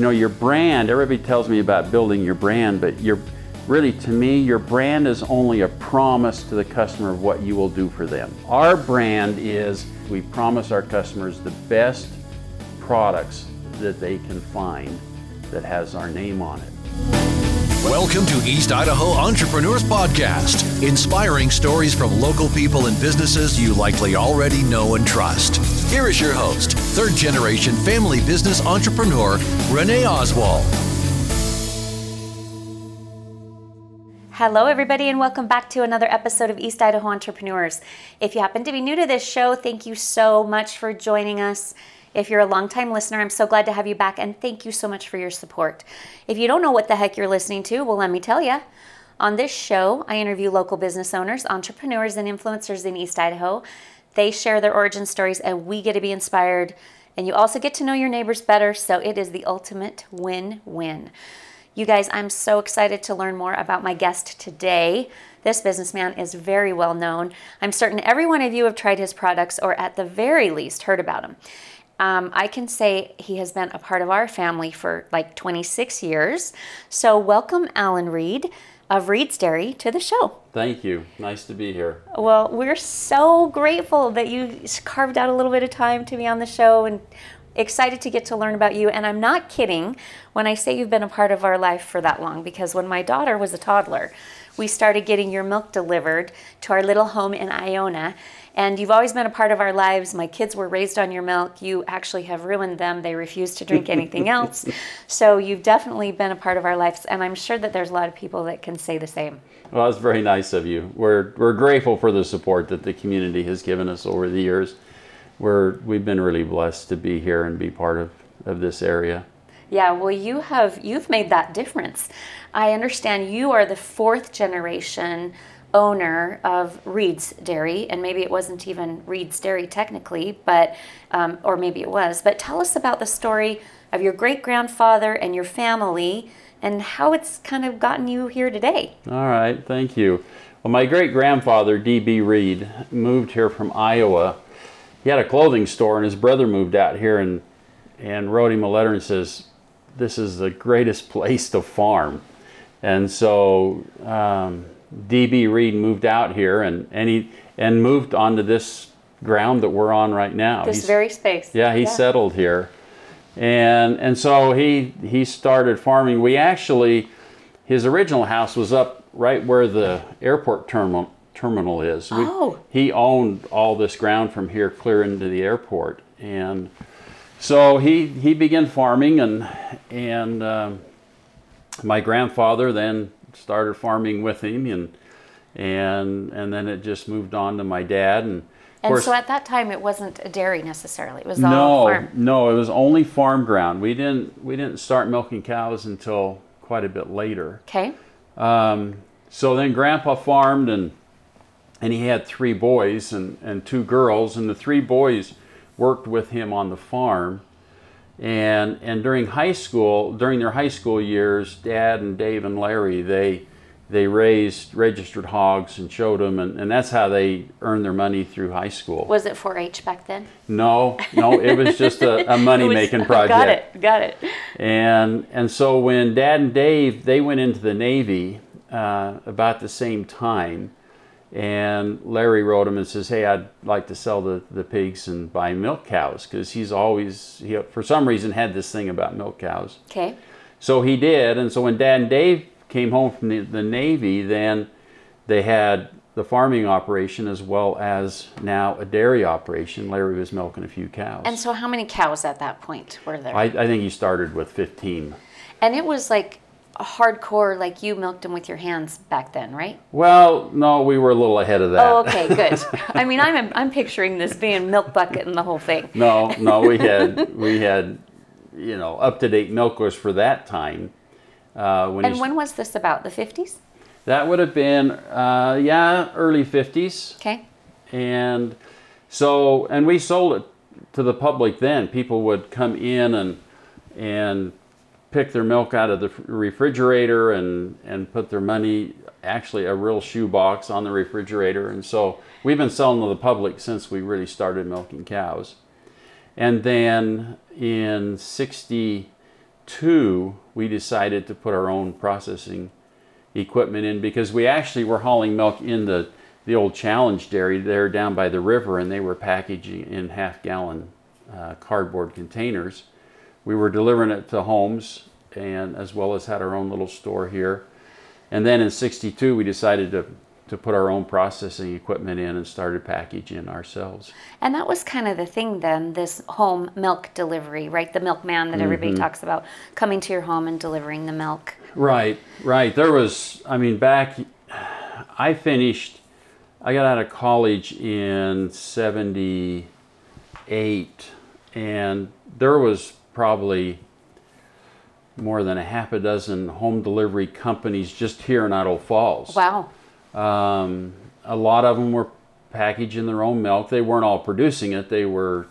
you know, your brand, everybody tells me about building your brand, but your really to me, your brand is only a promise to the customer of what you will do for them. Our brand is we promise our customers the best products that they can find that has our name on it. Welcome to East Idaho Entrepreneurs Podcast, inspiring stories from local people and businesses you likely already know and trust. Here is your host, third generation family business entrepreneur, Renee Oswald. Hello, everybody, and welcome back to another episode of East Idaho Entrepreneurs. If you happen to be new to this show, thank you so much for joining us. If you're a longtime listener, I'm so glad to have you back and thank you so much for your support. If you don't know what the heck you're listening to, well, let me tell you. On this show, I interview local business owners, entrepreneurs, and influencers in East Idaho. They share their origin stories, and we get to be inspired. And you also get to know your neighbors better, so it is the ultimate win win. You guys, I'm so excited to learn more about my guest today. This businessman is very well known. I'm certain every one of you have tried his products or at the very least heard about him. Um, I can say he has been a part of our family for like 26 years. So, welcome, Alan Reed of Reed's Dairy to the show. Thank you. Nice to be here. Well, we're so grateful that you carved out a little bit of time to be on the show and excited to get to learn about you. And I'm not kidding when I say you've been a part of our life for that long because when my daughter was a toddler, we started getting your milk delivered to our little home in Iona. And you've always been a part of our lives. My kids were raised on your milk. You actually have ruined them. They refuse to drink anything else. So you've definitely been a part of our lives. And I'm sure that there's a lot of people that can say the same. Well, that's very nice of you. We're, we're grateful for the support that the community has given us over the years. We're, we've been really blessed to be here and be part of, of this area. Yeah, well, you have you've made that difference. I understand you are the fourth generation owner of Reed's Dairy, and maybe it wasn't even Reed's Dairy technically, but um, or maybe it was. But tell us about the story of your great grandfather and your family, and how it's kind of gotten you here today. All right, thank you. Well, my great grandfather, D.B. Reed, moved here from Iowa. He had a clothing store, and his brother moved out here and and wrote him a letter and says, "This is the greatest place to farm." And so um, DB Reed moved out here and, and he and moved onto this ground that we're on right now. This He's, very space. Yeah, he yeah. settled here. And and so he he started farming. We actually his original house was up right where the airport terminal terminal is. We, oh. He owned all this ground from here clear into the airport. And so he he began farming and and um, my grandfather then started farming with him and and and then it just moved on to my dad and and course, so at that time it wasn't a dairy necessarily. It was all no farm. no it was only farm ground. We didn't we didn't start milking cows until quite a bit later. Okay. Um, so then grandpa farmed and and he had three boys and, and two girls and the three boys worked with him on the farm and and during high school, during their high school years, Dad and Dave and Larry they they raised registered hogs and showed them, and, and that's how they earned their money through high school. Was it 4-H back then? No, no, it was just a, a money making project. Got it, got it. And and so when Dad and Dave they went into the Navy uh, about the same time, and Larry wrote him and says, "Hey, I'd like to sell the, the pigs and buy milk cows because he's always he for some reason had this thing about milk cows." Okay. So he did, and so when Dad and Dave came home from the, the Navy, then they had the farming operation as well as now a dairy operation. Larry was milking a few cows. And so, how many cows at that point were there? I, I think he started with fifteen. And it was like hardcore like you milked them with your hands back then, right? Well, no, we were a little ahead of that. Oh, okay, good. I mean, I'm I'm picturing this being milk bucket and the whole thing. No, no, we had we had you know up to date milkers for that time. Uh, when and when was this about the fifties? That would have been uh, yeah early fifties. Okay. And so and we sold it to the public then. People would come in and and pick their milk out of the refrigerator and, and put their money, actually a real shoebox on the refrigerator. And so we've been selling to the public since we really started milking cows. And then in 62, 62, we decided to put our own processing equipment in because we actually were hauling milk in the, the old Challenge dairy there down by the river, and they were packaging in half gallon uh, cardboard containers. We were delivering it to homes and as well as had our own little store here. And then in 62, we decided to, to put our own processing equipment in and started packaging ourselves. And that was kind of the thing then, this home milk delivery, right? The milkman that everybody Mm-hmm. talks about coming to your home and delivering the milk. Right, right. There was, I mean, back, I finished, I got out of college in 78, and there was probably more than a half a dozen home delivery companies just here in Idaho Falls. Wow. Um, a lot of them were packaging their own milk. They weren't all producing it, they were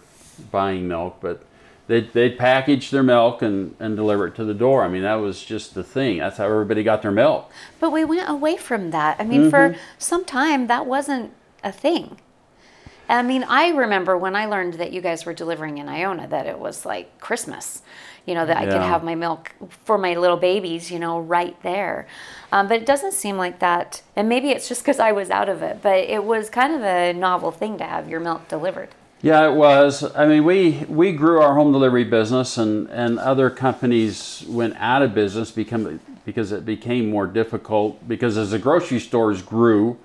buying milk, but they'd, they'd package their milk and, and deliver it to the door. I mean, that was just the thing. That's how everybody got their milk. But we went away from that. I mean, for Mm-hmm. some time, that wasn't a thing. I mean, I remember when I learned that you guys were delivering in Iona that it was like Christmas, you know, that I could have my milk for my little babies, you know, right there. Um, but it doesn't seem like that. And maybe it's just because I was out of it, but it was kind of a novel thing to have your milk delivered. Yeah, it was. I mean, we we grew our home delivery business, and and other companies went out of business become because it became more difficult. Because as the grocery stores grew,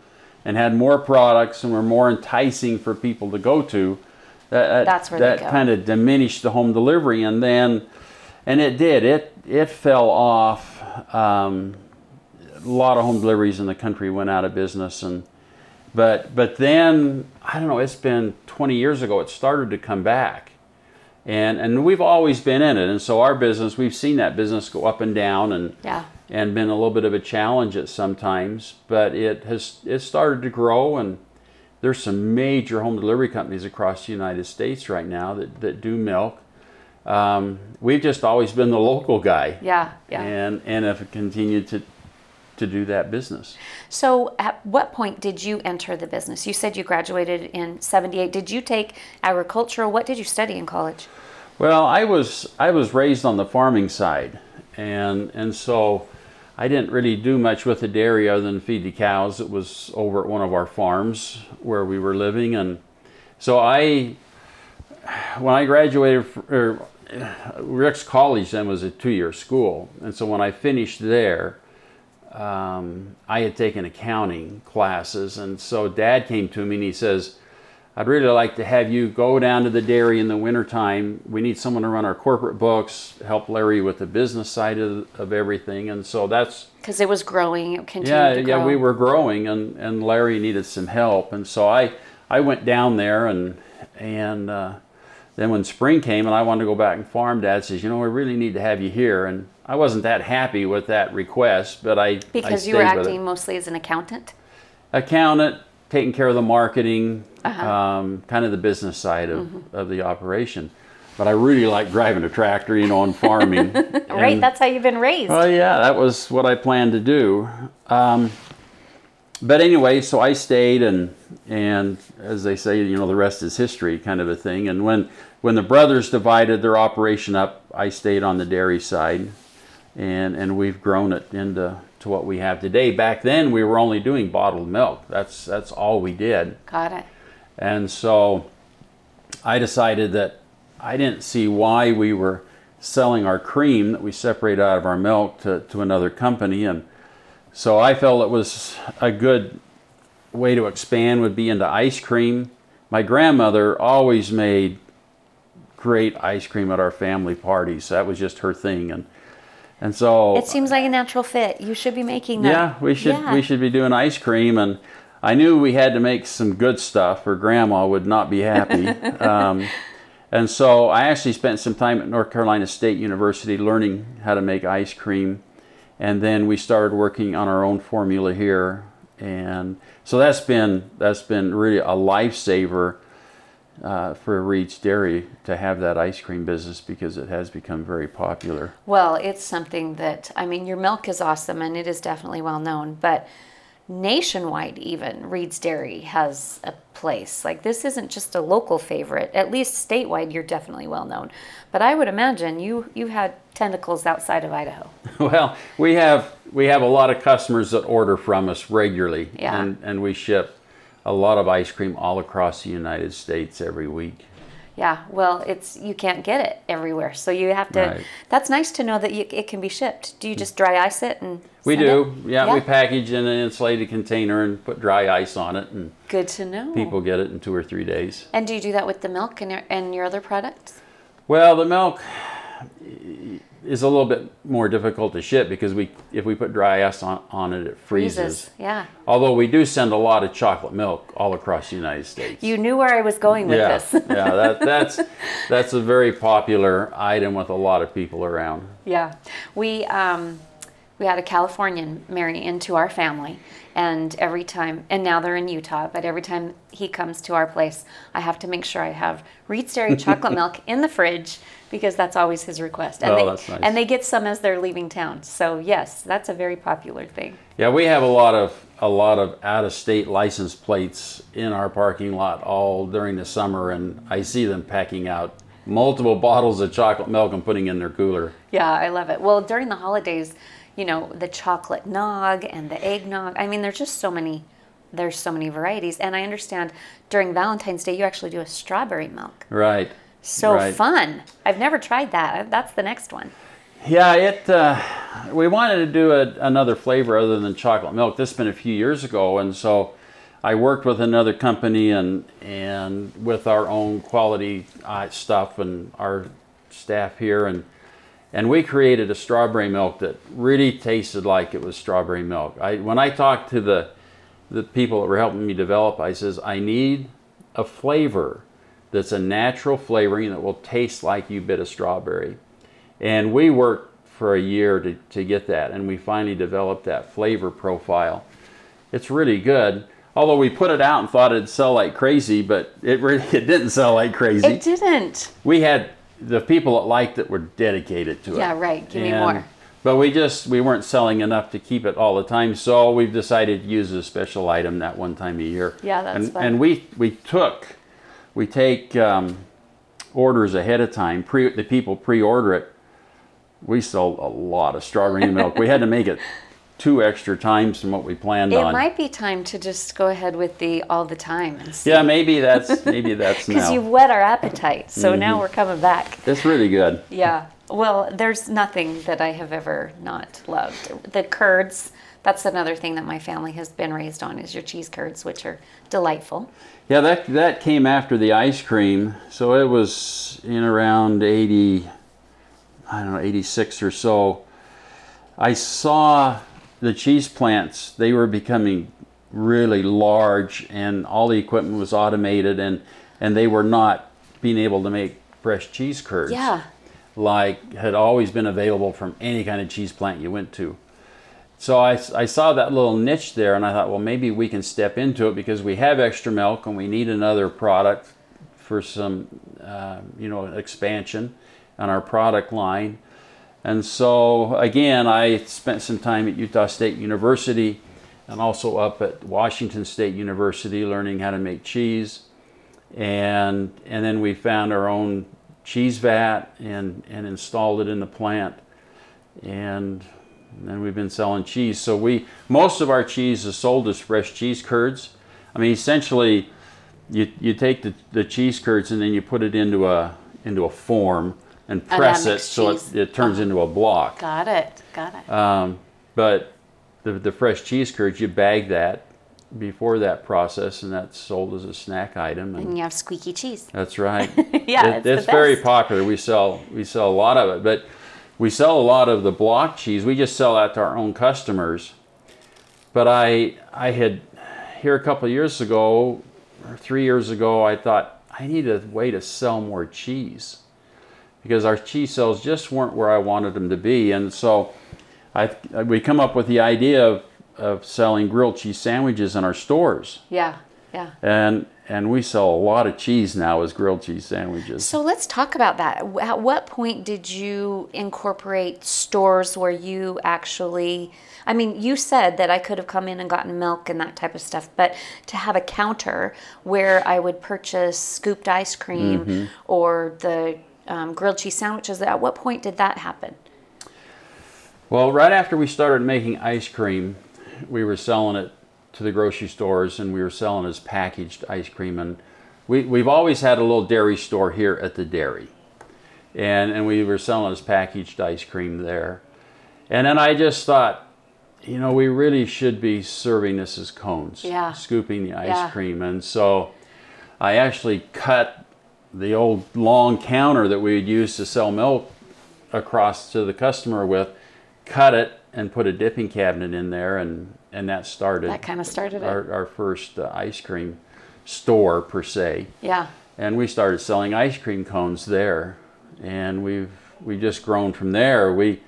and had more products and were more enticing for people to go to, that That's where that kind of diminished the home delivery, and then, and it did. It it fell off. Um, a lot of home deliveries in the country went out of business, and but but then I don't know. It's been 20 years ago. It started to come back, and and we've always been in it. And so our business, we've seen that business go up and down, and Yeah. And been a little bit of a challenge at sometimes. But it has it started to grow, and there's some major home delivery companies across the United States right now that that do milk. Um, we've just always been the local guy, Yeah. Yeah. and and have continued to to do that business. So, at what point did you enter the business? You said you graduated in 78. Did you take agricultural? What did you study in college? Well, I was I was raised on the farming side, and and so I didn't really do much with the dairy other than feed the cows. It was over at one of our farms where we were living, and so I when I graduated, or Ricks college then was a two-year school, and so when I finished there, um, I had taken accounting classes, and so Dad came to me and he says, "I'd really like to have you go down to the dairy in the wintertime. We need someone to run our corporate books, help Larry with the business side of, of everything." And so that's Because it was growing, it continued yeah, to yeah, grow. we were growing, and, and Larry needed some help, and so I I went down there, and and uh, then when spring came and I wanted to go back and farm, Dad says, you know, we really need to have you here, and I wasn't that happy with that request, but I I Because you were stayed with it acting mostly as an accountant. accountant, taking care of the marketing, Uh-huh. um, kind of the business side of, of the operation. But I really like driving a tractor, you know, and farming. right, And- that's how you've been raised. well, yeah, that was what I planned to do. Um, but anyway, so I stayed, and and as they say, you know, the rest is history, kind of a thing. And when when the brothers divided their operation up, I stayed on the dairy side, and and we've grown it into to what we have today. Back then, we were only doing bottled milk. That's that's all we did. Got it. And so I decided that I didn't see why we were selling our cream that we separate out of our milk to, to another company. And so I felt it was a good way to expand would be into ice cream. My grandmother always made great ice cream at our family parties. That was just her thing. And and so It seems like a natural fit. You should be making that. yeah, we should Yeah. we should be doing ice cream, and I knew we had to make some good stuff, or Grandma would not be happy. um, and so I actually spent some time at North Carolina State University learning how to make ice cream, and then we started working on our own formula here, and so that's been that's been really a lifesaver. Uh, for Reed's Dairy to have that ice cream business because it has become very popular. Well, it's something that I mean, your milk is awesome and it is definitely well known, but nationwide even Reed's Dairy has a place. Like this isn't just a local favorite. At least statewide you're definitely well known. But I would imagine you you had tentacles outside of Idaho. Well, we have we have a lot of customers that order from us regularly, Yeah. and and we ship a lot of ice cream all across the United States every week. Yeah, well, it's you can't get it everywhere. So you have to Right. That's nice to know that you, it can be shipped. Do you just dry ice it and We do, it? yeah, We package in an insulated container and put dry ice on it, and Good to know. people get it in two or three days. And do you do that with the milk and your, and your other products? Well, the milk is a little bit more difficult to ship because we if we put dry ice on, on it, it freezes. Yeah. Although we do send a lot of chocolate milk all across the United States. You knew where I was going with yeah, this. yeah, that, that's that's a very popular item with a lot of people around. Yeah, we um, we had a Californian marry into our family, and every time, and now they're in Utah. But every time he comes to our place, I have to make sure I have Reed's Dairy chocolate milk in the fridge because that's always his request. And Oh, they, that's nice. And they get some as they're leaving town. So yes, that's a very popular thing. Yeah, we have a lot of a lot of out of state license plates in our parking lot all during the summer, and I see them packing out multiple bottles of chocolate milk and putting in their cooler. Yeah, I love it. Well, during the holidays, you know, the chocolate nog and the eggnog. I mean, there's just so many. There's so many varieties, and I understand during Valentine's Day you actually do a strawberry milk. Right. So Right. fun! I've never tried that. That's the next one. Yeah, it. Uh, we wanted to do a, another flavor other than chocolate milk. This has been a few years ago, and so I worked with another company and and with our own quality uh, stuff and our staff here, and and we created a strawberry milk that really tasted like it was strawberry milk. I when I talked to the the people that were helping me develop, I says I need a flavor that's a natural flavoring that will taste like you bit a strawberry. And we worked for a year to, to get that, and we finally developed that flavor profile. It's really good. Although we put it out and thought it'd sell like crazy, but it really it didn't sell like crazy. It didn't. we had the people that liked it were dedicated to it. Yeah, right. Give me more. But we just we weren't selling enough to keep it all the time, so we've decided to use a special item that one time a year. Yeah, that's and, fun. And we we took we take um, orders ahead of time. Pre the people pre-order it. We sold a lot of strawberry milk. We had to make it two extra times from what we planned It on. It might be time to just go ahead with the all the time and see. yeah, maybe that's maybe that's Because you've whet our appetite, so Mm-hmm. now we're coming back. It's really good. Yeah. Well, there's nothing that I have ever not loved. The curds. That's another thing that my family has been raised on is your cheese curds, which are delightful. Yeah, that that came after the ice cream, so it was in around eighty, I don't know, eighty six or so. I saw the cheese plants; they were becoming really large, and all the equipment was automated, and and they were not being able to make fresh cheese curds Yeah. like had always been available from any kind of cheese plant you went to. So I, I saw that little niche there and I thought, well, maybe we can step into it because we have extra milk and we need another product for some, uh, you know, expansion on our product line. And so again, I spent some time at Utah State University and also up at Washington State University learning how to make cheese. And, and then we found our own cheese vat and, and installed it in the plant. And then we've been selling cheese. So we most of our cheese is sold as fresh cheese curds. I mean, essentially, you, you take the, the cheese curds and then you put it into a into a form and press it so it. It turns into a block. Got it. Got it. Um, but the, the fresh cheese curds, you bag that before that process, and that's sold as a snack item. And and you have squeaky cheese. that's right. Yeah, It- it's it's very popular. We sell we sell a lot of it, but we sell a lot of the block cheese. We just sell that to our own customers. But I I had here a couple of years ago, or three years ago, I thought I need a way to sell more cheese because our cheese cells just weren't where I wanted them to be, and so I we come up with the idea of of selling grilled cheese sandwiches in our stores Yeah. Yeah. and and we sell a lot of cheese now as grilled cheese sandwiches. So let's talk about that. At what point did you incorporate stores where you actually, I mean, you said that I could have come in and gotten milk and that type of stuff, but to have a counter where I would purchase scooped ice cream Mm-hmm. or the um, grilled cheese sandwiches, at what point did that happen? Well, right after we started making ice cream, we were selling it to the grocery stores and we were selling as packaged ice cream. And we, we've always had a little dairy store here at the dairy. And, and we were selling as packaged ice cream there. And then I just thought, you know, we really should be serving this as cones, Yeah. scooping the ice Yeah. cream. And so I actually cut the old long counter that we would use to sell milk across to the customer with, cut it and put a dipping cabinet in there, and and that started That kind of started it. our, our first uh, ice cream store per se. Yeah. And we started selling ice cream cones there, and we've we just grown from there. We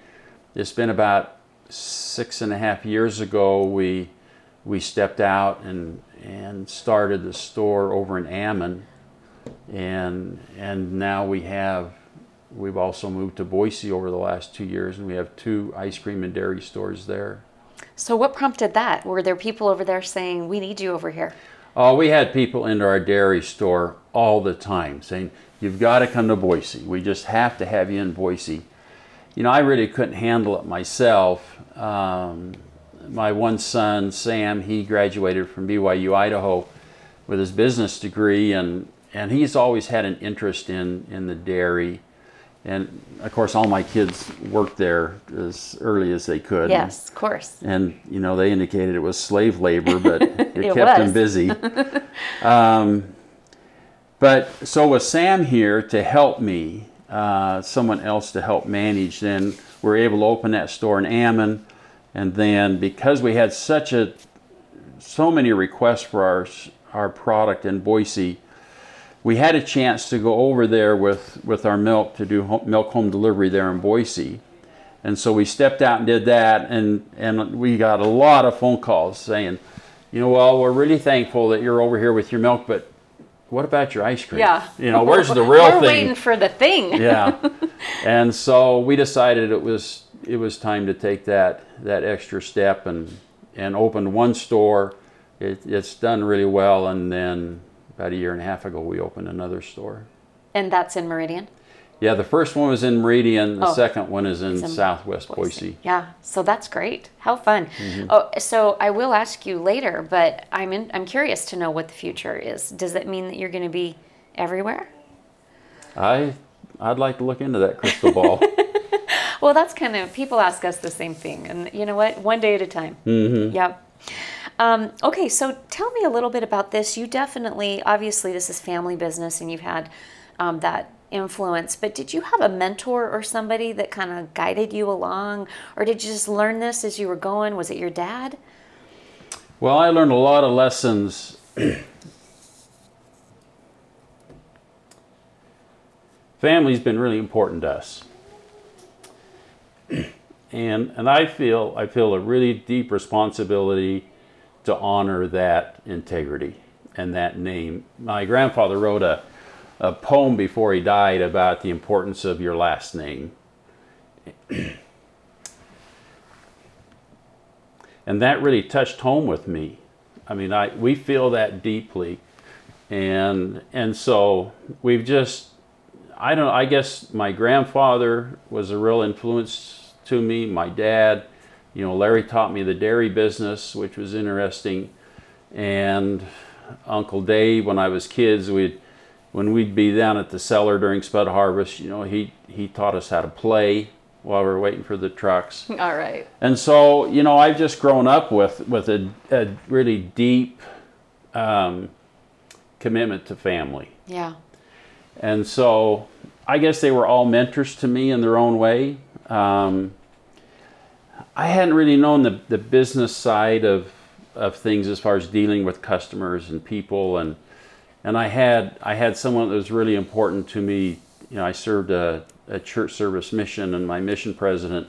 it's been about six and a half years ago we we stepped out and and started the store over in Ammon, and and now we have we've also moved to Boise over the last two years, and we have two ice cream and dairy stores there. So what prompted that? Were there people over there saying, we need you over here? Oh, we had people into our dairy store all the time saying, You've got to come to Boise. We just have to have you in Boise. You know, I really couldn't handle it myself. Um, my one son, Sam, he graduated from BYU, Idaho with his business degree, and, and he's always had an interest in, in the dairy. And of course, all my kids worked there as early as they could. Yes, of course. And you know, they indicated it was slave labor, but it, It kept was. them busy. um, but so with Sam here to help me, uh, someone else to help manage, then we're able to open that store in Ammon. And then because we had such a so many requests for our our product in Boise, we had a chance to go over there with with our milk to do home, milk home delivery there in Boise. And so we stepped out and did that, and, and we got a lot of phone calls saying, you know, well, we're really thankful that you're over here with your milk, but what about your ice cream? Yeah. You know, where's the real We're thing? waiting for the thing. yeah. And so we decided it was it was time to take that that extra step and and open one store. It, it's done really well, and then about a year and a half ago we opened another store. And that's in Meridian. Yeah, the first one was in Meridian. The Oh. second one is in, in Southwest Boise. Yeah, so that's great. How fun. Mm-hmm. Oh, so I will ask you later, but I'm in, I'm curious to know what the future is. Does that mean that you're going to be everywhere? I I'd like to look into that crystal ball. Well, that's kind of people ask us the same thing, and you know what? One day at a time. Mm-hmm. Yep. Um, okay, so tell me a little bit about this. You definitely, obviously, this is family business, and you've had um, that influence. But did you have a mentor or somebody that kind of guided you along, or did you just learn this as you were going? Was it your dad? Well, I learned a lot of lessons. Family's been really important to us. And and I feel I feel a really deep responsibility to honor that integrity and that name. My grandfather wrote a, a poem before he died about the importance of your last name. and that really touched home with me. I mean, I we feel that deeply, and and so we've just, I don't, I guess my grandfather was a real influence to me. My dad, you know, Larry taught me the dairy business, which was interesting, and Uncle Dave, when I was kids, we'd when we'd be down at the cellar during spud harvest, you know, he he taught us how to play while we were waiting for the trucks. All right. And so, you know, I've just grown up with with a, a really deep um, commitment to family, Yeah. and so I guess they were all mentors to me in their own way. Um, I hadn't really known the, the business side of of things as far as dealing with customers and people, and and I had I had someone that was really important to me. You know, I served a, a church service mission, and my mission president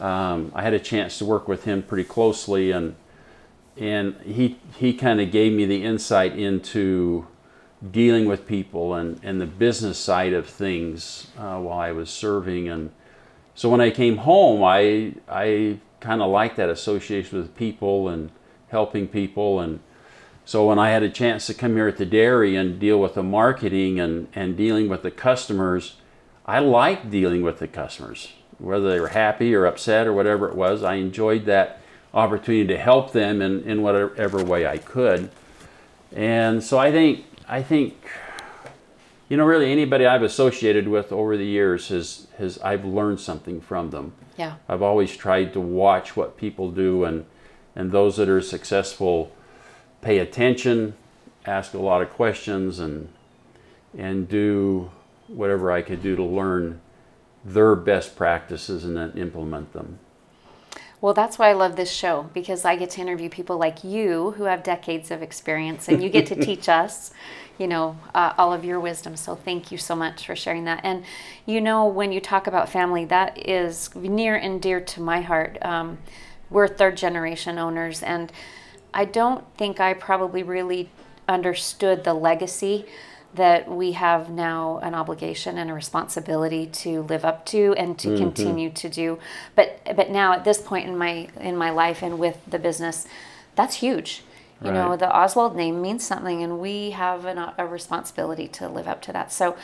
um, I had a chance to work with him pretty closely, and and he he kind of gave me the insight into dealing with people and, and the business side of things uh, while I was serving. And so when I came home, I, I kind of liked that association with people and helping people. And so when I had a chance to come here at the dairy and deal with the marketing and, and dealing with the customers, I liked dealing with the customers, whether they were happy or upset or whatever it was. I enjoyed that opportunity to help them in, in whatever way I could. And so I think I think you know really anybody I've associated with over the years has has I've learned something from them. Yeah. I've always tried to watch what people do and and those that are successful pay attention, ask a lot of questions and and do whatever I could do to learn their best practices and then implement them. Well, that's why I love this show because I get to interview people like you who have decades of experience and you get to teach us, you know, uh, all of your wisdom. So thank you so much for sharing that. And, you know, when you talk about family, that is near and dear to my heart. Um, we're third generation owners, and I don't think I probably really understood the legacy that we have now an obligation and a responsibility to live up to and to mm-hmm. continue to do but but now at this point in my in my life and with the business that's huge you right. know the oswald name means something and we have an, a responsibility to live up to that so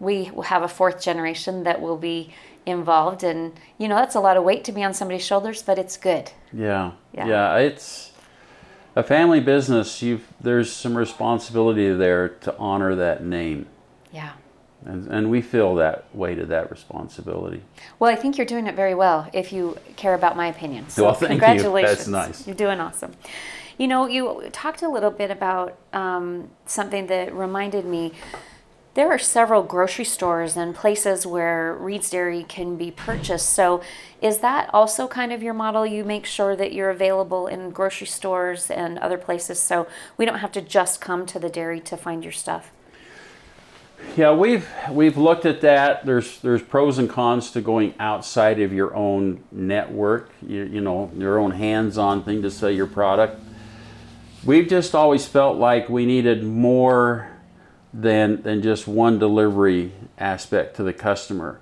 we will have a fourth generation that will be involved and you know that's a lot of weight to be on somebody's shoulders but it's good yeah yeah, yeah it's a family business, you've there's some responsibility there to honor that name. Yeah. And, and we feel that weight of that responsibility. Well, I think you're doing it very well if you care about my opinion. So well, thank congratulations. You. That's nice. You're doing awesome. You know, you talked a little bit about um, something that reminded me there are several grocery stores and places where Reed's Dairy can be purchased. So, is that also kind of your model? You make sure that you're available in grocery stores and other places so we don't have to just come to the dairy to find your stuff? Yeah, we've we've looked at that. There's there's pros and cons to going outside of your own network, you, you know, your own hands-on thing to sell your product. We've just always felt like we needed more than, than just one delivery aspect to the customer.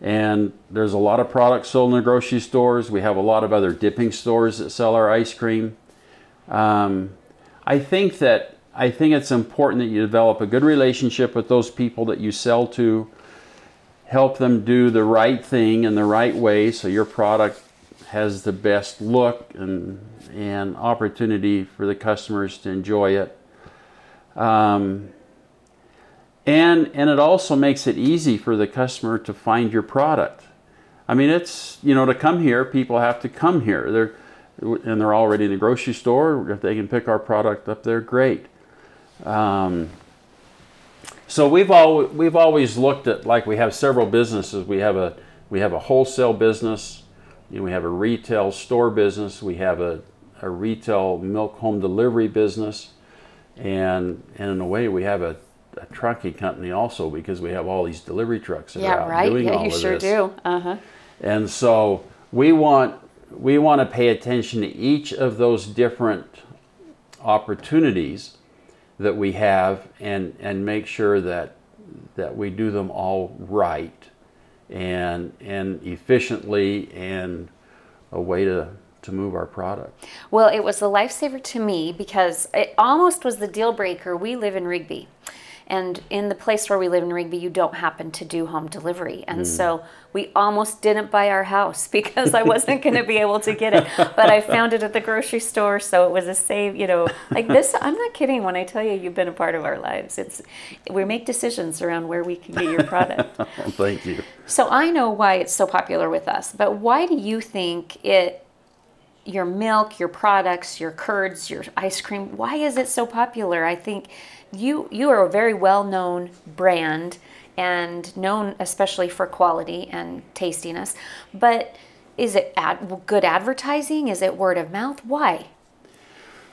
And there's a lot of products sold in the grocery stores. We have a lot of other dipping stores that sell our ice cream. Um, I think that I think it's important that you develop a good relationship with those people that you sell to. Help them do the right thing in the right way so your product has the best look and and opportunity for the customers to enjoy it. Um, and and it also makes it easy for the customer to find your product. I mean it's you know to come here people have to come here. They're and they're already in the grocery store. If they can pick our product up there great. Um, so we've all we've always looked at like we have several businesses. We have a we have a wholesale business you know, we have a retail store business we have a, a retail milk home delivery business and and in a way we have a a trucking company also because we have all these delivery trucks that yeah, are out right? doing yeah, all you of sure this. do. Uh-huh. And so we want we want to pay attention to each of those different opportunities that we have and and make sure that that we do them all right and and efficiently and a way to to move our product. Well, it was a lifesaver to me because it almost was the deal breaker. We live in Rigby. And in the place where we live in Rigby, you don't happen to do home delivery. And mm. so we almost didn't buy our house because I wasn't going to be able to get it. But I found it at the grocery store, so it was a save, you know, like this. I'm not kidding when I tell you you've been a part of our lives. It's we make decisions around where we can get your product. Thank you. So I know why it's so popular with us, but why do you think it your milk, your products, your curds, your ice cream, why is it so popular? I think you you are a very well known brand and known especially for quality and tastiness. But is it ad- good advertising? Is it word of mouth? Why?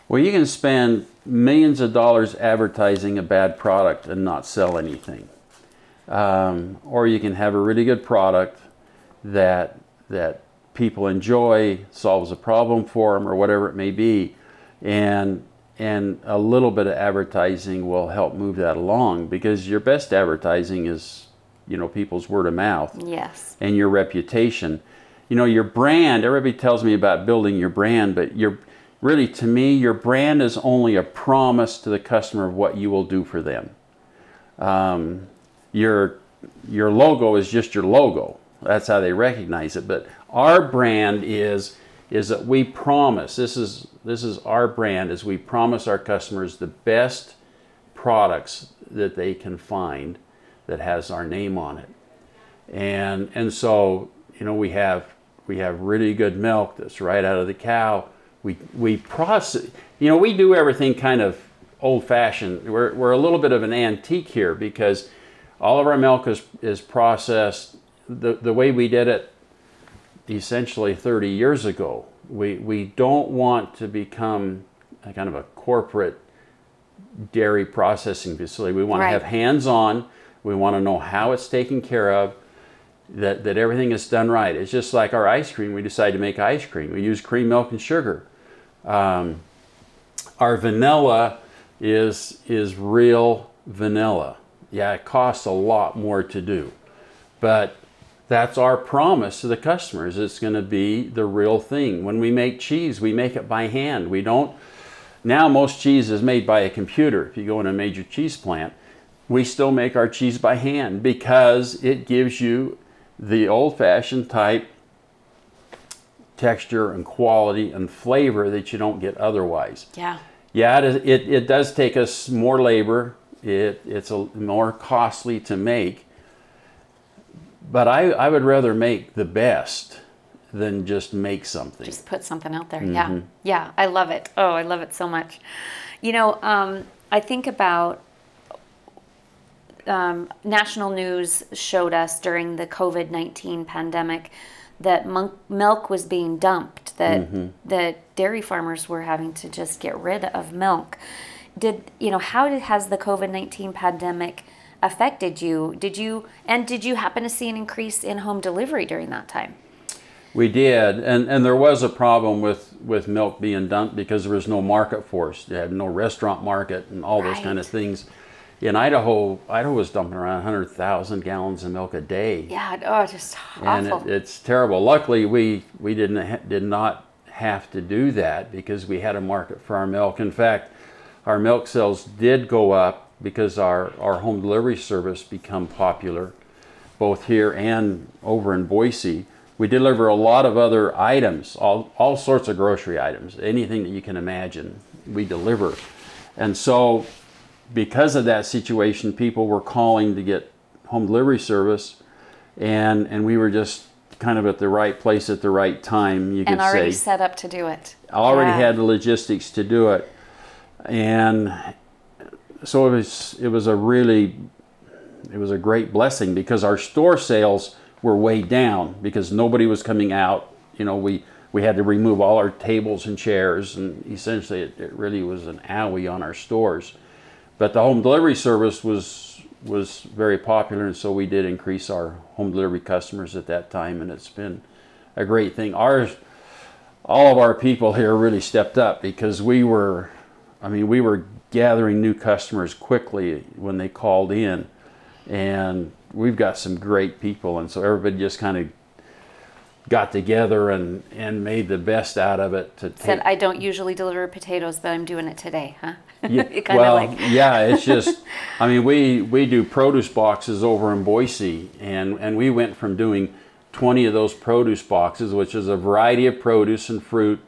Well, you can spend millions of dollars advertising a bad product and not sell anything, um, or you can have a really good product that that people enjoy, solves a problem for them, or whatever it may be, and and a little bit of advertising will help move that along because your best advertising is you know people's word of mouth Yes. and your reputation. You know, your brand, everybody tells me about building your brand, but your really to me, your brand is only a promise to the customer of what you will do for them. Um, your your logo is just your logo. That's how they recognize it. But our brand is is that we promise. This is this is our brand is we promise our customers the best products that they can find that has our name on it and and so you know we have we have really good milk that's right out of the cow we we process you know we do everything kind of old fashioned we're, we're a little bit of an antique here because all of our milk is is processed the, the way we did it essentially 30 years ago we we don't want to become a kind of a corporate dairy processing facility we want Right. to have hands on we want to know how it's taken care of that, that everything is done right. It's just like our ice cream. We decide to make ice cream. We use cream, milk, and sugar. Um, our vanilla is is real vanilla. Yeah, it costs a lot more to do, but that's our promise to the customers. It's going to be the real thing. When we make cheese, we make it by hand. We don't. Now most cheese is made by a computer. If you go in a major cheese plant, we still make our cheese by hand because it gives you the old-fashioned type texture and quality and flavor that you don't get otherwise. Yeah. Yeah, it, it, it does take us more labor. It, it's a, more costly to make. But I, I would rather make the best than just make something. Just put something out there. Mm-hmm. Yeah. Yeah. I love it. Oh, I love it so much. You know, um, I think about um, national news showed us during the COVID 19 pandemic that monk, milk was being dumped, that, Mm-hmm. that dairy farmers were having to just get rid of milk. Did, you know, how did, has the COVID 19 pandemic affected you? Did you, and did you happen to see an increase in home delivery during that time? We did, and, and there was a problem with, with milk being dumped because there was no market for us. You had no restaurant market and all those kind of things. In Idaho, Idaho was dumping around 100,000 gallons of milk a day. Yeah. Oh, just and awful. it, it's terrible. Luckily, we we didn't ha- did not have to do that because we had a market for our milk. In fact, our milk sales did go up because our our home delivery service become popular, both here and over in Boise. We deliver a lot of other items, all all sorts of grocery items, anything that you can imagine. We deliver, and so because of that situation, people were calling to get home delivery service, and and we were just kind of at the right place at the right time. You and could and already say set up to do it. already Yeah. had the logistics to do it, and so it was it was a really it was a great blessing because our store sales were way down because nobody was coming out. You know, we we had to remove all our tables and chairs, and essentially it, it really was an alley on our stores. But the home delivery service was was very popular, and so we did increase our home delivery customers at that time, and it's been a great thing. Ours, all of our people here really stepped up because we were, I mean, we were gathering new customers quickly when they called in, and we've got some great people, and so everybody just kind of got together and and made the best out of it to Said take I don't usually deliver potatoes, but I'm doing it today, huh? yeah, well, like- yeah, it's just, I mean, we, we do produce boxes over in Boise, and, and we went from doing 20 of those produce boxes, which is a variety of produce and fruit,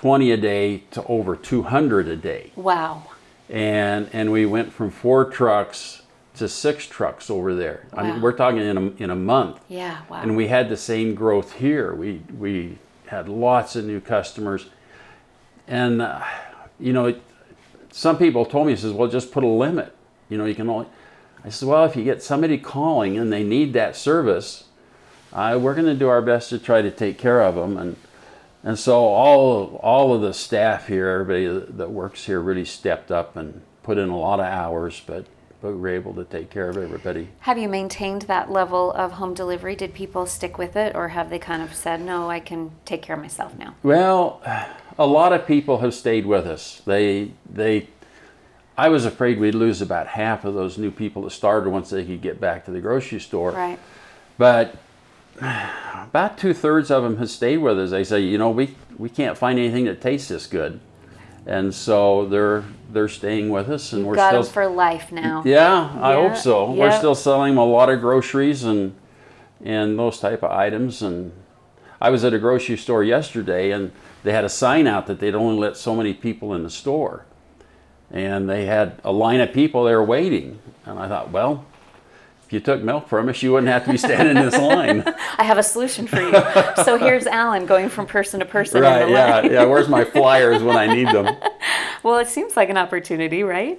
20 a day to over 200 a day. Wow. And, and we went from four trucks to six trucks over there. I mean, we're talking in a, in a month. Yeah. Wow. And we had the same growth here. We we had lots of new customers, and uh, you know, it, some people told me, says, "Well, just put a limit. You know, you can only." I said, "Well, if you get somebody calling and they need that service, uh, we're going to do our best to try to take care of them." And and so all of, all of the staff here, everybody that that works here, really stepped up and put in a lot of hours, but but we were able to take care of everybody. have you maintained that level of home delivery? Did people stick with it, or have they kind of said, "No, I can take care of myself now"? Well, a lot of people have stayed with us. They they I was afraid we'd lose about half of those new people that started once they could get back to the grocery store. Right. But about two thirds of them have stayed with us. They say, you know, we we can't find anything that tastes this good, and so they're they're staying with us, and we're Got still them for life now. yeah, I hope so. We're still selling them a lot of groceries and and those type of items. And I was at a grocery store yesterday, and they had a sign out that they'd only let so many people in the store, and they had a line of people there waiting. And I thought, well, if you took milk from us, you wouldn't have to be standing in this line. I have a solution for you. so here's Alan going from person to person. in right? Yeah, line. yeah. Where's my flyers when I need them? Well, it seems like an opportunity, right?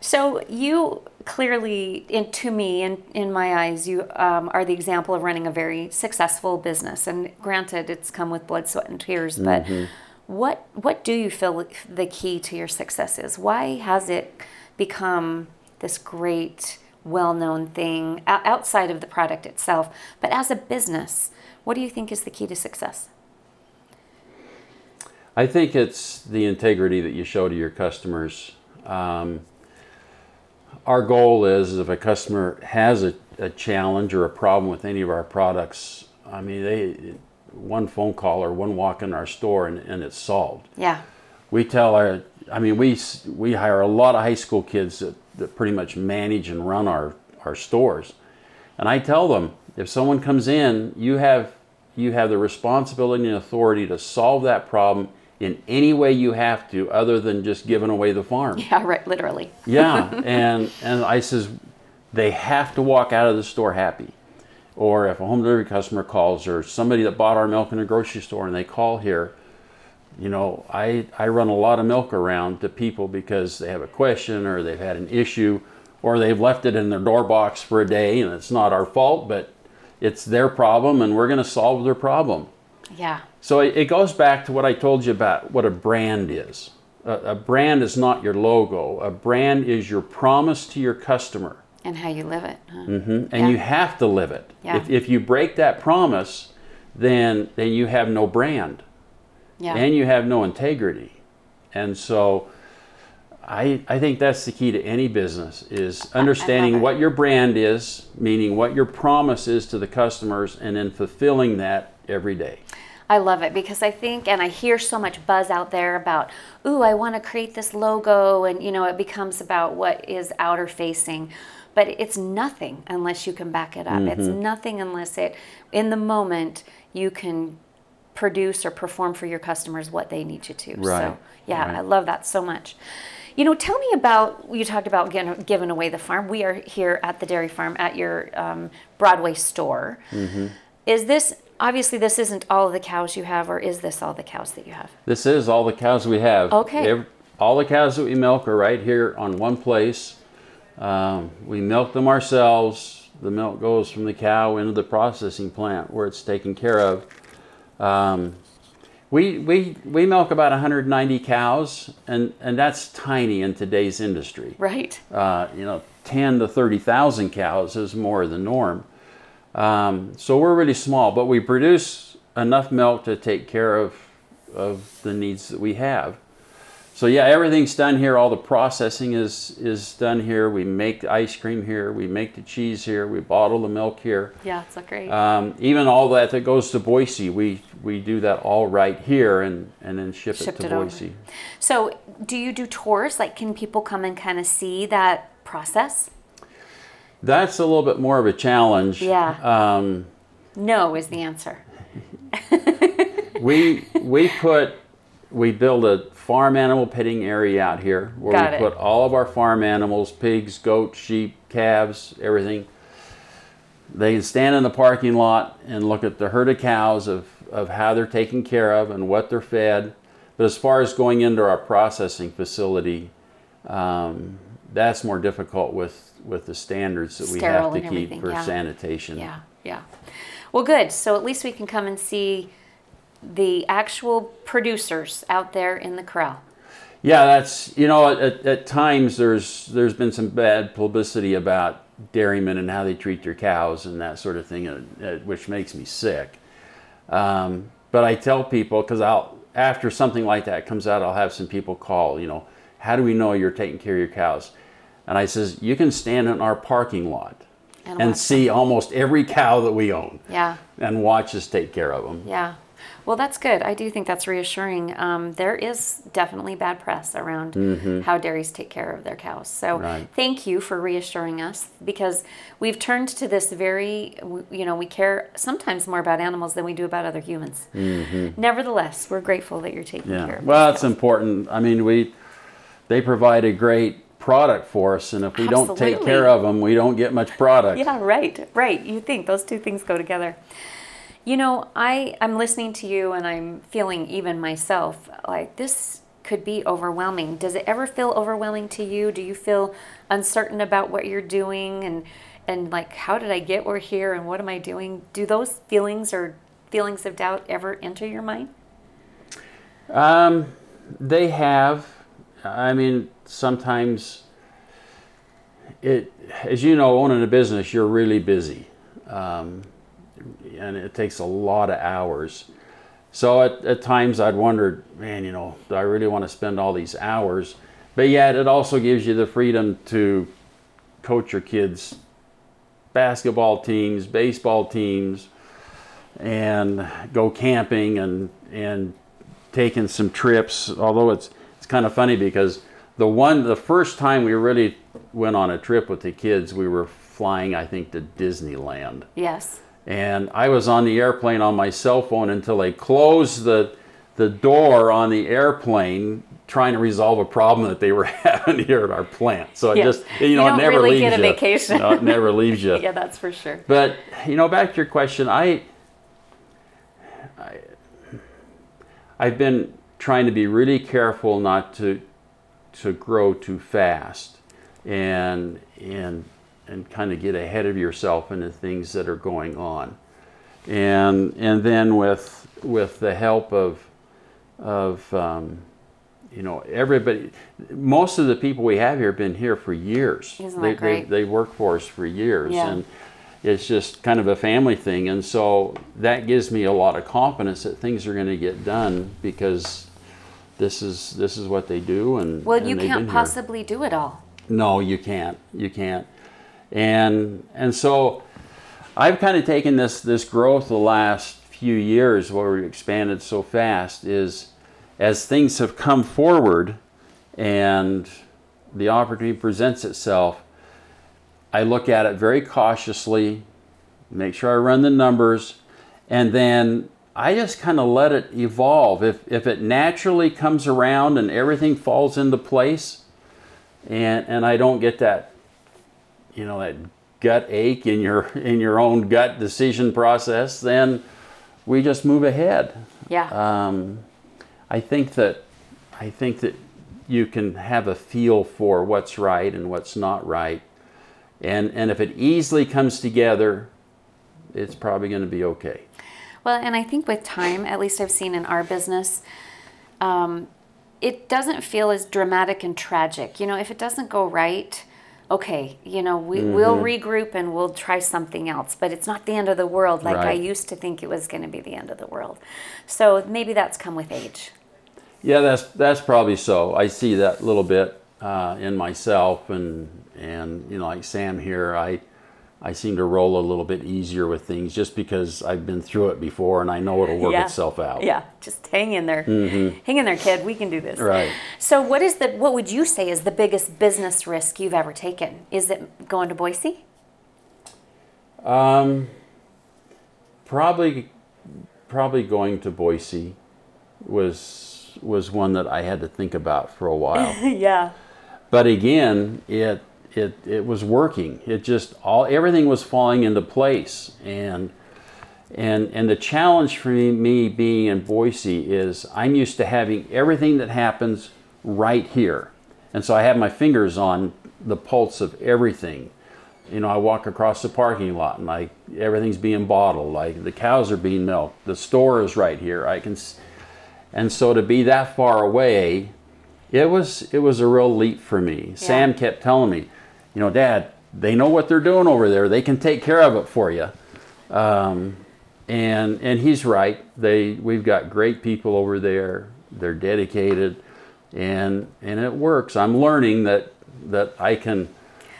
So you clearly, in, to me, in, in my eyes, you um, are the example of running a very successful business. And granted, it's come with blood, sweat, and tears. But what what do you feel the key to your success is? Why has it become this great, well-known thing outside of the product itself? But as a business, what do you think is the key to success? I think it's the integrity that you show to your customers. Um, our goal is if a customer has a, a challenge or a problem with any of our products, I mean, they one phone call or one walk in our store and, and it's solved. Yeah. We tell our, I mean, we we hire a lot of high school kids that, that pretty much manage and run our, our stores, and I tell them if someone comes in, you have you have the responsibility and authority to solve that problem in any way you have to, other than just giving away the farm. Yeah, right, literally. Yeah, and and I says they have to walk out of the store happy. Or if a home delivery customer calls, or somebody that bought our milk in a grocery store and they call here, you know, I I run a lot of milk around to people because they have a question or they've had an issue, or they've left it in their door box for a day and it's not our fault, but it's their problem and we're going to solve their problem. Yeah. So it it goes back to what I told you about what a brand is. A, a brand is not your logo. A brand is your promise to your customer, And how you live it. huh? Mm-hmm. and Yeah. you have to live it. Yeah. If, if you break that promise, then then you have no brand Yeah. and you have no integrity. And so I, I think that's the key to any business is understanding what your brand is, meaning what your promise is to the customers, and then fulfilling that every day. I love it because I think, and I hear so much buzz out there about, ooh, I want to create this logo, and you know, it becomes about what is outer facing, but it's nothing unless you can back it up. It's Mm-hmm. nothing unless it, in the moment, you can produce or perform for your customers what they need you to. Right. So, yeah, right. I love that so much. You know, tell me about you talked about giving, giving away the farm. We are here at the dairy farm at your um, Broadway store. Mm-hmm. Is this obviously this isn't all of the cows you have, or is this all the cows that you have? This is all the cows we have. Okay. Ev- all the cows that we milk are right here on one place. Um, we milk them ourselves. The milk goes from the cow into the processing plant where it's taken care of. Um, we, we, we milk about 190 cows, and, and that's tiny in today's industry. Right. Uh, you know, 10 to 30,000 cows is more the norm. Um, so we're really small, but we produce enough milk to take care of, of the needs that we have. So yeah, everything's done here. All the processing is is done here. We make the ice cream here. We make the cheese here. We bottle the milk here. Yeah, it's great. Um, even all that that goes to Boise, we we do that all right here and and then ship Shipped it it to over. Boise. so, do you do tours? Like, can people come and kind of see that process? That's a little bit more of a challenge. Yeah. Um, No is the answer. we we put we build a farm animal pitting area out here where Got we it. put all of our farm animals pigs goats sheep calves everything they can stand in the parking lot and look at the herd of cows of, of how they're taken care of and what they're fed but as far as going into our processing facility um, that's more difficult with with the standards that we have to keep for yeah. sanitation Yeah, yeah. Well, good. So at least we can come and see the actual producers out there in the corral. Yeah, that's you know at, at times there's there's been some bad publicity about dairymen and how they treat their cows and that sort of thing, uh, uh, which makes me sick. Um, but I tell people because I'll after something like that comes out, I'll have some people call. You know, how do we know you're taking care of your cows? And I says you can stand in our parking lot And and, see almost every cow that we own Yeah. and watch us take care of them. Yeah. Well, that's good. I do think that's reassuring. Um, there is definitely bad press around how dairies take care of their cows. So Right. thank you for reassuring us because we've turned to this very, you know, we care sometimes more about animals than we do about other humans. Nevertheless, we're grateful that you're taking care Yeah. of Well, it's cows. important. I mean, we they provide a great product for us, and if we don't take care of them, we don't get much product. Yeah, right, right. You think those two things go together. You know, I I'm listening to you and I'm feeling even myself like this could be overwhelming. Does it ever feel overwhelming to you? Do you feel uncertain about what you're doing and and like how did I get we're here and what am I doing? Do those feelings or feelings of doubt ever enter your mind? Um, they have. I mean, sometimes it, as you know, owning a business, you're really busy, um, and it takes a lot of hours. So at, at times I'd wondered, man, you know, do I really want to spend all these hours? But yet it also gives you the freedom to coach your kids' basketball teams, baseball teams, and go camping and and taking some trips. Although it's it's kind of funny because the one the first time we really went on a trip with the kids, we were flying I think to Disneyland. Yes. And I was on the airplane on my cell phone until they closed the the door on the airplane trying to resolve a problem that they were having here at our plant. So it just you You know don't it never really leaves get a you. vacation. No, it never leaves you. Yeah, that's for sure. But you know, back to your question, I, I, I've been trying to be really careful not to, to grow too fast, and and and kind of get ahead of yourself in the things that are going on, and and then with with the help of of um, you know everybody most of the people we have here have been here for years Isn't that they, great? They, they worked for us for years Yeah. and it's just kind of a family thing and so that gives me a lot of confidence that things are going to get done because this is this is what they do and Well, and you can't been here. possibly do it all. No, you can't. You can't. And and so I've kind of taken this this growth the last few years where we've expanded so fast is as things have come forward and the opportunity presents itself, I look at it very cautiously, make sure I run the numbers, and then I just kind of let it evolve. If if it naturally comes around and everything falls into place, and and I don't get that, you know, that gut ache in your in your own gut decision process, then we just move ahead. Yeah. Um, I think that I think that you can have a feel for what's right and what's not right, and and if it easily comes together, it's probably going to be okay. Well, and I think with time, at least I've seen in our business, um, it doesn't feel as dramatic and tragic. You know, if it doesn't go right, okay, you know, we, we'll Mm-hmm. regroup and we'll try something else, but it's not the end of the world like I used to think it was going to be the end of the world. So maybe that's come with age. Yeah, that's that's probably so. I see that little bit uh, in myself, and and you know, like Sam here, I I seem to roll a little bit easier with things just because I've been through it before, and I know it'll work Yeah. itself out. Yeah, just hang in there. Hang in there, kid. We can do this. Mm-hmm. Right. So, what is the what would you say is the biggest business risk you've ever taken? Is it going to Boise? Um, probably, probably going to Boise was was one that I had to think about for a while. yeah. but again, it it it was working. It just all everything was falling into place, and and and the challenge for me, me being in Boise is I'm used to having everything that happens right here, and so I have my fingers on the pulse of everything. You know, I walk across the parking lot and like everything's being bottled, like the cows are being milked, the store is right here. I can, and so to be that far away, it was it was a real leap for me. Sam kept telling me, you know, Dad, they know what they're doing over there. They can take care of it for you. Um, and and he's right. They we've got great people over there. They're dedicated, and and it works. I'm learning that that I can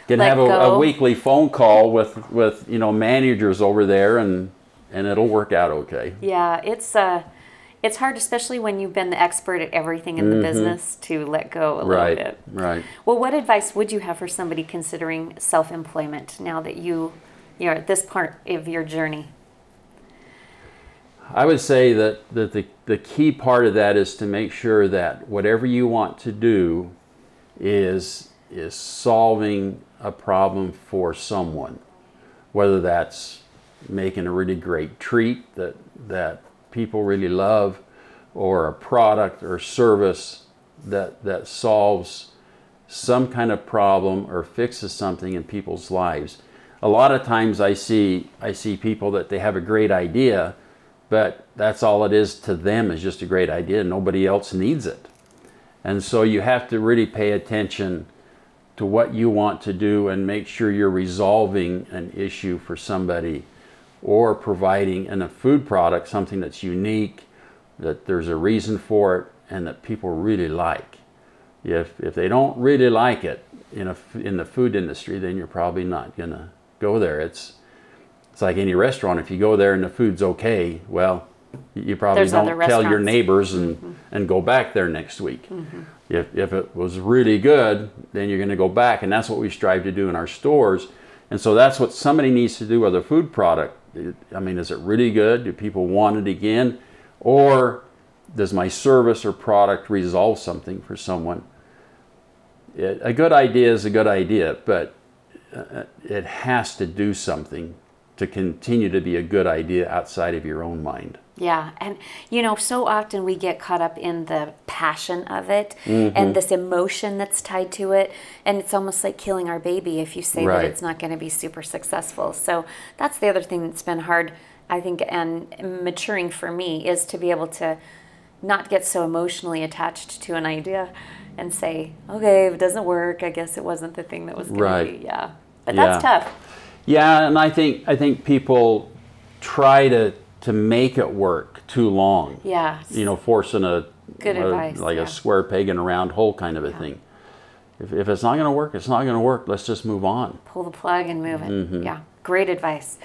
can Let have a, a weekly phone call with with you know managers over there, and and it'll work out okay. Yeah, it's uh, it's hard, especially when you've been the expert at everything in the business, to let go a little Mm-hmm. Right, bit. right. Well, what advice would you have for somebody considering self-employment now that you, you're at this part of your journey? I would say that, that the, the key part of that is to make sure that whatever you want to do is, is solving a problem for someone. Whether that's making a really great treat that, that people really love, or a product or service that, that solves some kind of problem or fixes something in people's lives. A lot of times I see I see people that they have a great idea, but that's all it is to them is just a great idea. Nobody else needs it. And so you have to really pay attention to what you want to do and make sure you're resolving an issue for somebody or providing in a food product something that's unique, that there's a reason for it, and that people really like. If, if they don't really like it in, a, in the food industry, then you're probably not going to go there. It's, it's like any restaurant. If you go there and the food's okay, well, you probably There's don't tell your neighbors and, mm-hmm. and go back there next week. Mm-hmm. If, if it was really good, then you're going to go back. And that's what we strive to do in our stores. And so that's what somebody needs to do with a food product. I mean, is it really good? Do people want it again? Or does my service or product resolve something for someone? It, a good idea is a good idea, but uh, it has to do something to continue to be a good idea outside of your own mind. Yeah, and you know, so often we get caught up in the passion of it Mm-hmm. and this emotion that's tied to it, and it's almost like killing our baby if you say Right. that it's not going to be super successful. So that's the other thing that's been hard, I think, and maturing for me is to be able to not get so emotionally attached to an idea and say, okay, if it doesn't work, I guess it wasn't the thing that was going Right. to be. Yeah, but that's tough. Yeah, and I think I think people try to to make it work too long. Yeah. You know, forcing a, Good a- advice, like yeah. a square peg in a round hole kind of a thing. If, if it's not going to work, it's not going to work. Let's just move on. pull the plug and move it. Mm-hmm. Yeah, great advice.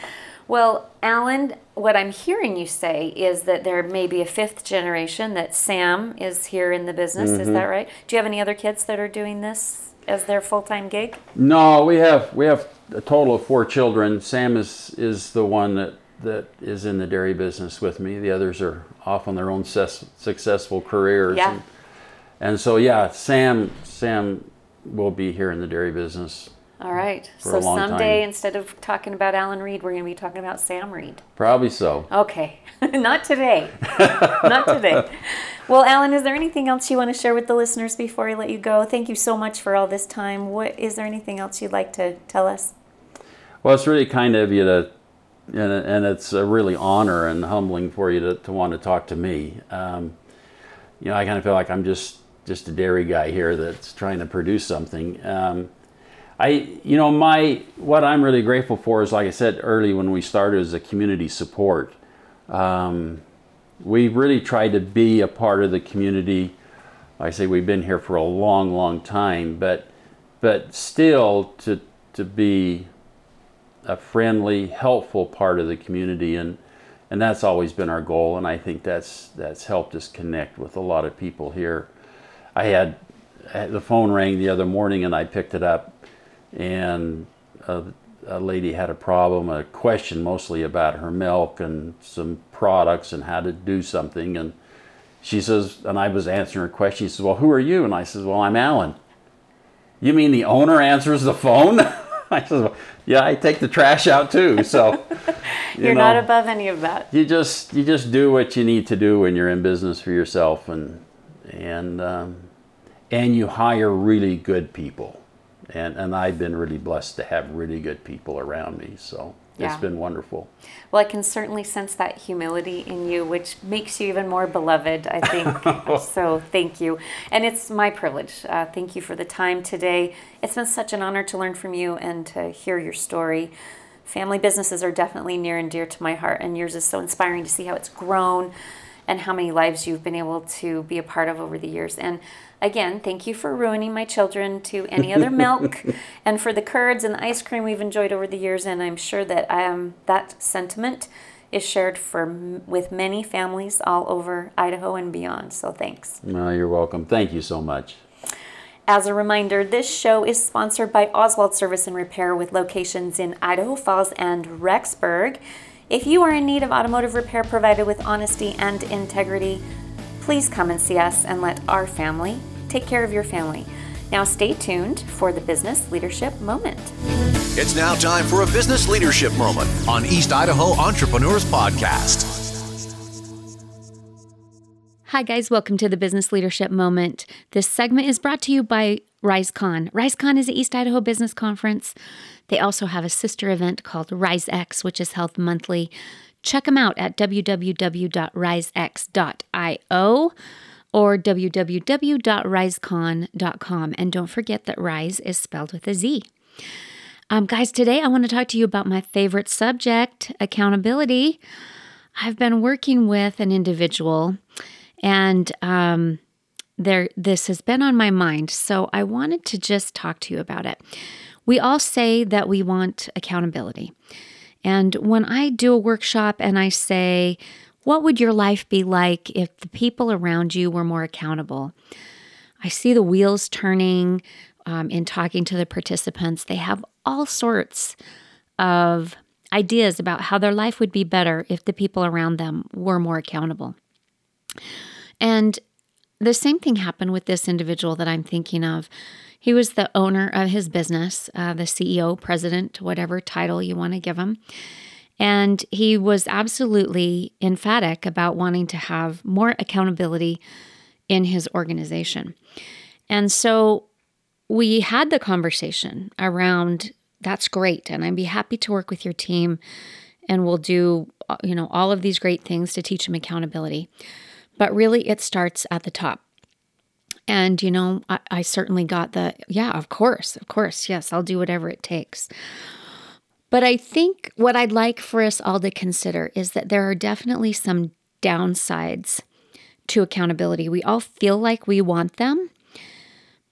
Well, Alan, what I'm hearing you say is that there may be a fifth generation, that Sam is here in the business. Is Mm-hmm. that right? Do you have any other kids that are doing this as their full time gig? No, we have we have a total of four children. Sam is is the one that that is in the dairy business with me. The others are off on their own ses- successful careers. Yeah. And, and so yeah, Sam Sam will be here in the dairy business. All right. So someday, time. instead of talking about Alan Reed, we're going to be talking about Sam Reed. Probably so. Okay. Not today. Not today. Well, Alan, is there anything else you want to share with the listeners before I let you go? Thank you so much for all this time. What is there anything else you'd like to tell us? Well, it's really kind of you to, and, and it's a really honor and humbling for you to, to want to talk to me. Um, you know, I kind of feel like I'm just just a dairy guy here that's trying to produce something. Um, I, you know, my what I'm really grateful for is, like I said early when we started, is the community support. Um, we really tried to be a part of the community. Like I say we've been here for a long, long time, but but still to to be a friendly, helpful part of the community, and and that's always been our goal. And I think that's that's helped us connect with a lot of people here. I had, I had- the phone rang the other morning, and I picked it up, and a, a lady had a problem, a question mostly about her milk and some products and how to do something, and she says, and I was answering her question. She says, "Well, who are you?" And I says, "Well, I'm Alan." You mean the owner answers the phone? I "Yeah, I take the trash out too." So you You're know, not above any of that. You just you just do what you need to do when you're in business for yourself, and and um, and you hire really good people, and and I've been really blessed to have really good people around me. So Yeah. it's been wonderful. Well, I can certainly sense that humility in you, which makes you even more beloved, I think. so thank you. And it's my privilege. Uh, thank you for the time today. It's been such an honor to learn from you and to hear your story. family businesses are definitely near and dear to my heart, and yours is so inspiring to see how it's grown and how many lives you've been able to be a part of over the years. And again, thank you for ruining my children to any other milk and for the curds and the ice cream we've enjoyed over the years. And I'm sure that um, that sentiment is shared for with many families all over Idaho and beyond. So thanks. Well, you're welcome. Thank you so much. As a reminder, this show is sponsored by Oswald Service and Repair with locations in Idaho Falls and Rexburg. If you are in need of automotive repair provided with honesty and integrity, please come and see us and let our family take care of your family. Now, stay tuned for the Business Leadership Moment. It's now time for a Business Leadership Moment on East Idaho Entrepreneurs Podcast. Hi, guys. Welcome to the Business Leadership Moment. This segment is brought to you by RizeCon. RizeCon is an East Idaho business conference. They also have a sister event called RizeX, which is held monthly. Check them out at www.rizex.io or www.rizecon.com. And don't forget that Rise is spelled with a Z. Um, guys, today I want to talk to you about my favorite subject accountability. I've been working with an individual and um, there this has been on my mind, so I wanted to just talk to you about it. We all say that we want accountability. And when I do a workshop and I say, What would your life be like if the people around you were more accountable? I see the wheels turning um, in talking to the participants. They have all sorts of ideas about how their life would be better if the people around them were more accountable. And the same thing happened with this individual that I'm thinking of. He was the owner of his business, uh, the CEO, president, whatever title you want to give him. And he was absolutely emphatic about wanting to have more accountability in his organization. And so we had the conversation around that's great. And I'd be happy to work with your team and we'll do, you know, all of these great things to teach him accountability. But really, it starts at the top. And, you know, I, I, certainly got the, yeah, of course, of course, yes, I'll do whatever it takes. But I think what I'd like for us all to consider is that there are definitely some downsides to accountability. We all feel like we want them,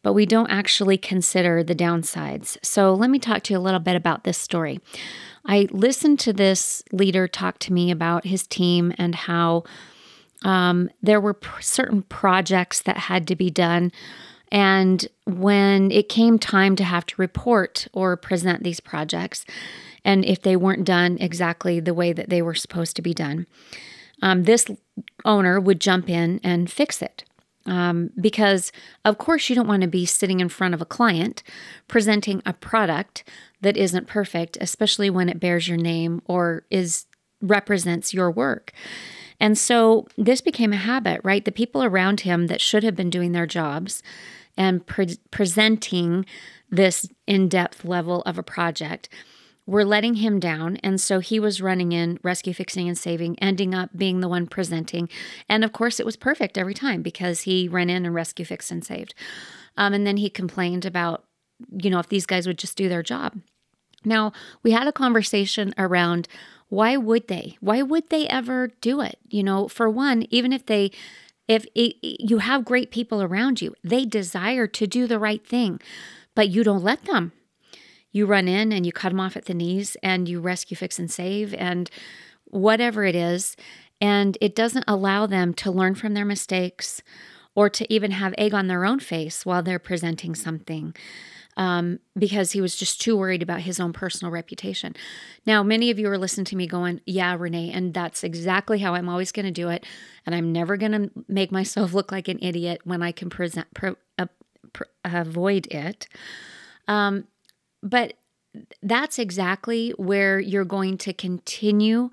but we don't actually consider the downsides. So let me talk to you a little bit about this story. I listened to this leader talk to me about his team and how um, there were pr- certain projects that had to be done. And when it came time to have to report or present these projects, and if they weren't done exactly the way that they were supposed to be done, um, this owner would jump in and fix it. Um, because, of course, you don't want to be sitting in front of a client presenting a product that isn't perfect, especially when it bears your name or is represents your work. And so this became a habit, right? The people around him that should have been doing their jobs and pre- presenting this in depth level of a project were letting him down. And so he was running in rescue, fixing, and saving, ending up being the one presenting. And of course, it was perfect every time because he ran in and rescue, fixed, and saved. Um, and then he complained about, you know, if these guys would just do their job. Now, we had a conversation around why would they? Why would they ever do it? You know, for one, even if they if it, you have great people around you, they desire to do the right thing, but you don't let them. You run in and you cut them off at the knees and you rescue, fix, and save and whatever it is. And it doesn't allow them to learn from their mistakes or to even have egg on their own face while they're presenting something um, because he was just too worried about his own personal reputation. Now, many of you are listening to me going, Yeah, Renee, and that's exactly how I'm always going to do it. And I'm never going to make myself look like an idiot when I can present, uh, avoid it. Um, but that's exactly where you're going to continue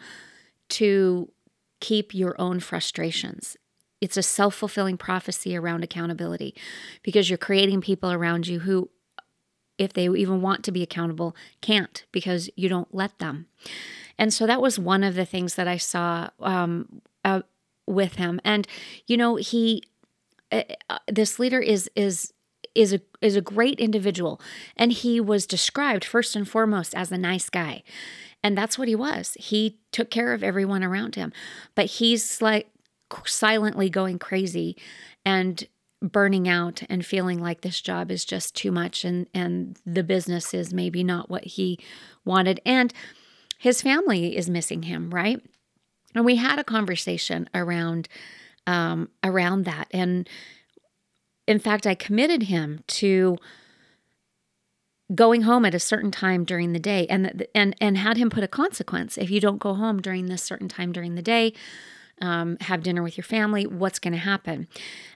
to keep your own frustrations. It's a self fulfilling prophecy around accountability because you're creating people around you who if they even want to be accountable, can't because you don't let them. And so that was one of the things that I saw um, uh, with him. And you know, he, uh, uh, this leader is is is a is a great individual, and he was described first and foremost as a nice guy. And that's what he was. He took care of everyone around him. But he's like silently going crazy and burning out and feeling like this job is just too much and and the business is maybe not what he wanted. And his family is missing him right? And we had a conversation around um, around that. And in fact i committed him to going home at a certain time during the day and and and had him put a consequence. If you don't go home during this certain time during the day um, have dinner with your family, what's going to happen?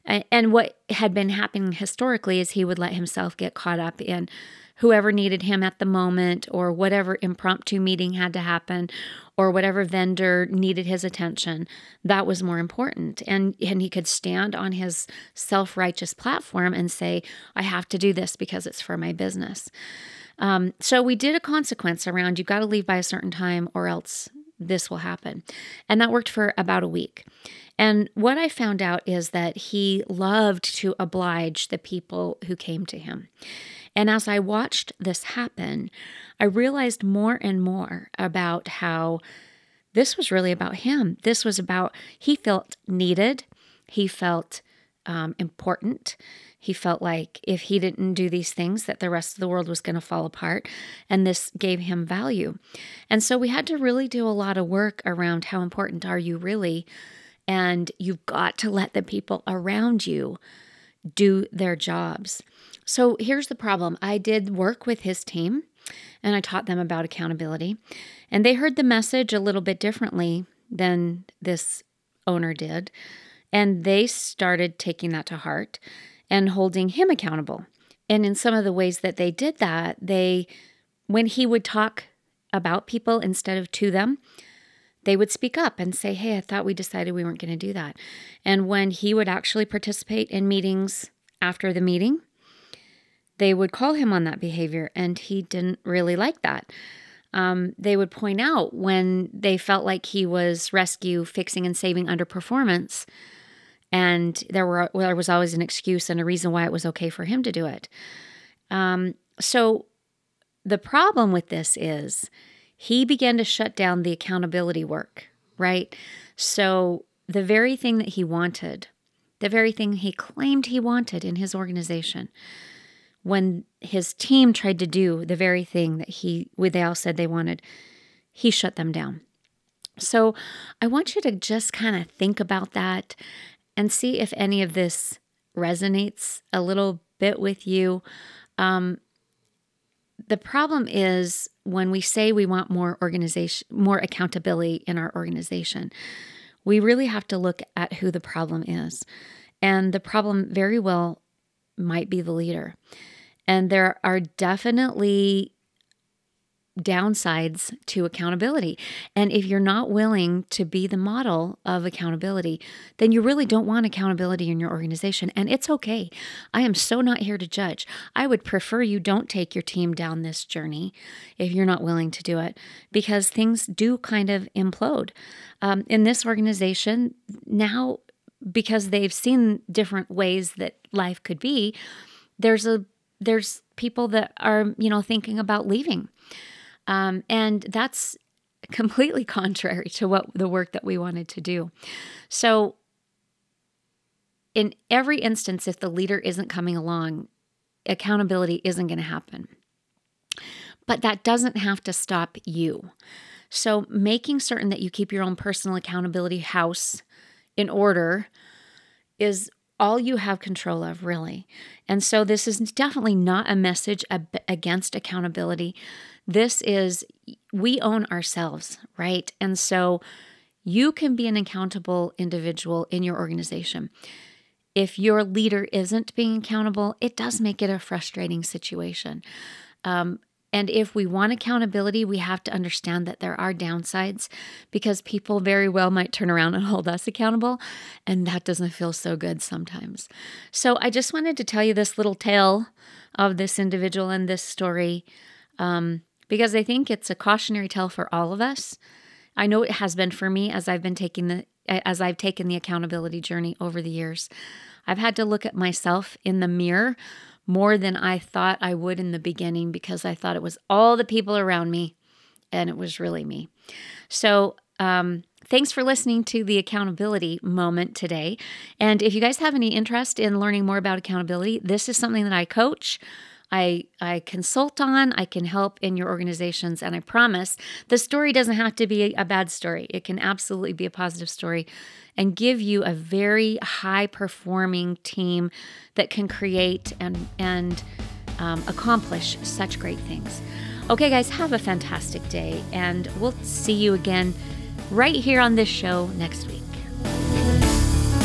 And what had been happening historically is he would let himself get caught up in whoever needed him at the moment or whatever impromptu meeting had to happen or whatever vendor needed his attention. That was more important. And and he could stand on his self-righteous platform and say i have to do this because it's for my business. Um, so we did a consequence around you've got to leave by a certain time or else this will happen. And that worked for about a week. And what I found out is that he loved to oblige the people who came to him. And as I watched this happen, I realized more and more about how this was really about him. This was about, he felt needed, he felt um, important. He felt like if he didn't do these things, that the rest of the world was going to fall apart. And this gave him value. And so we had to really do a lot of work around how important are you really? And you've got to let the people around you do their jobs. So here's the problem I did work with his team and I taught them about accountability. And they heard the message a little bit differently than this owner did. And they started taking that to heart and holding him accountable. And in some of the ways that they did that, they, when he would talk about people instead of to them, they would speak up and say, Hey, I thought we decided we weren't going to do that. And when he would actually participate in meetings after the meeting, they would call him on that behavior, and he didn't really like that. Um, they would point out when they felt like he was rescue, fixing, and saving underperformance and there were well, there was always an excuse and a reason why it was okay for him to do it. Um, so the problem with this is he began to shut down the accountability work, right? So the very thing that he wanted, the very thing he claimed he wanted in his organization, when his team tried to do the very thing that he they all said they wanted, he shut them down. So I want you to just kind of think about that and see if any of this resonates a little bit with you. Um, the problem is when we say we want more organization, more accountability in our organization, we really have to look at who the problem is. And the problem very well might be the leader. And there are definitely downsides to accountability. And if you're not willing to be the model of accountability, then you really don't want accountability in your organization. And it's okay. I am so not here to judge. I would prefer you don't take your team down this journey if you're not willing to do it because things do kind of implode. Um, in this organization, now, because they've seen different ways that life could be, there's a there's people that are you know thinking about leaving um, and that's completely contrary to what the work that we wanted to do. So, in every instance, if the leader isn't coming along, accountability isn't going to happen. But that doesn't have to stop you. So, making certain that you keep your own personal accountability house in order is all you have control of, really. And so, this is definitely not a message against accountability. This is, we own ourselves, right? And so you can be an accountable individual in your organization. If your leader isn't being accountable, it does make it a frustrating situation. Um, and if we want accountability, we have to understand that there are downsides because people very well might turn around and hold us accountable. And that doesn't feel so good sometimes. So I just wanted to tell you this little tale of this individual and this story. Um, because I think it's a cautionary tale for all of us. I know it has been for me as I've been taking the as I've taken the accountability journey over the years. I've had to look at myself in the mirror more than I thought I would in the beginning because I thought it was all the people around me. and it was really me. So, um, thanks for listening to the accountability moment today. And if you guys have any interest in learning more about accountability, this is something that I coach. I, I consult on, I can help in your organizations, and I promise the story doesn't have to be a bad story. It can absolutely be a positive story and give you a very high performing team that can create and, and um, accomplish such great things. Okay, guys, have a fantastic day, and we'll see you again right here on this show next week.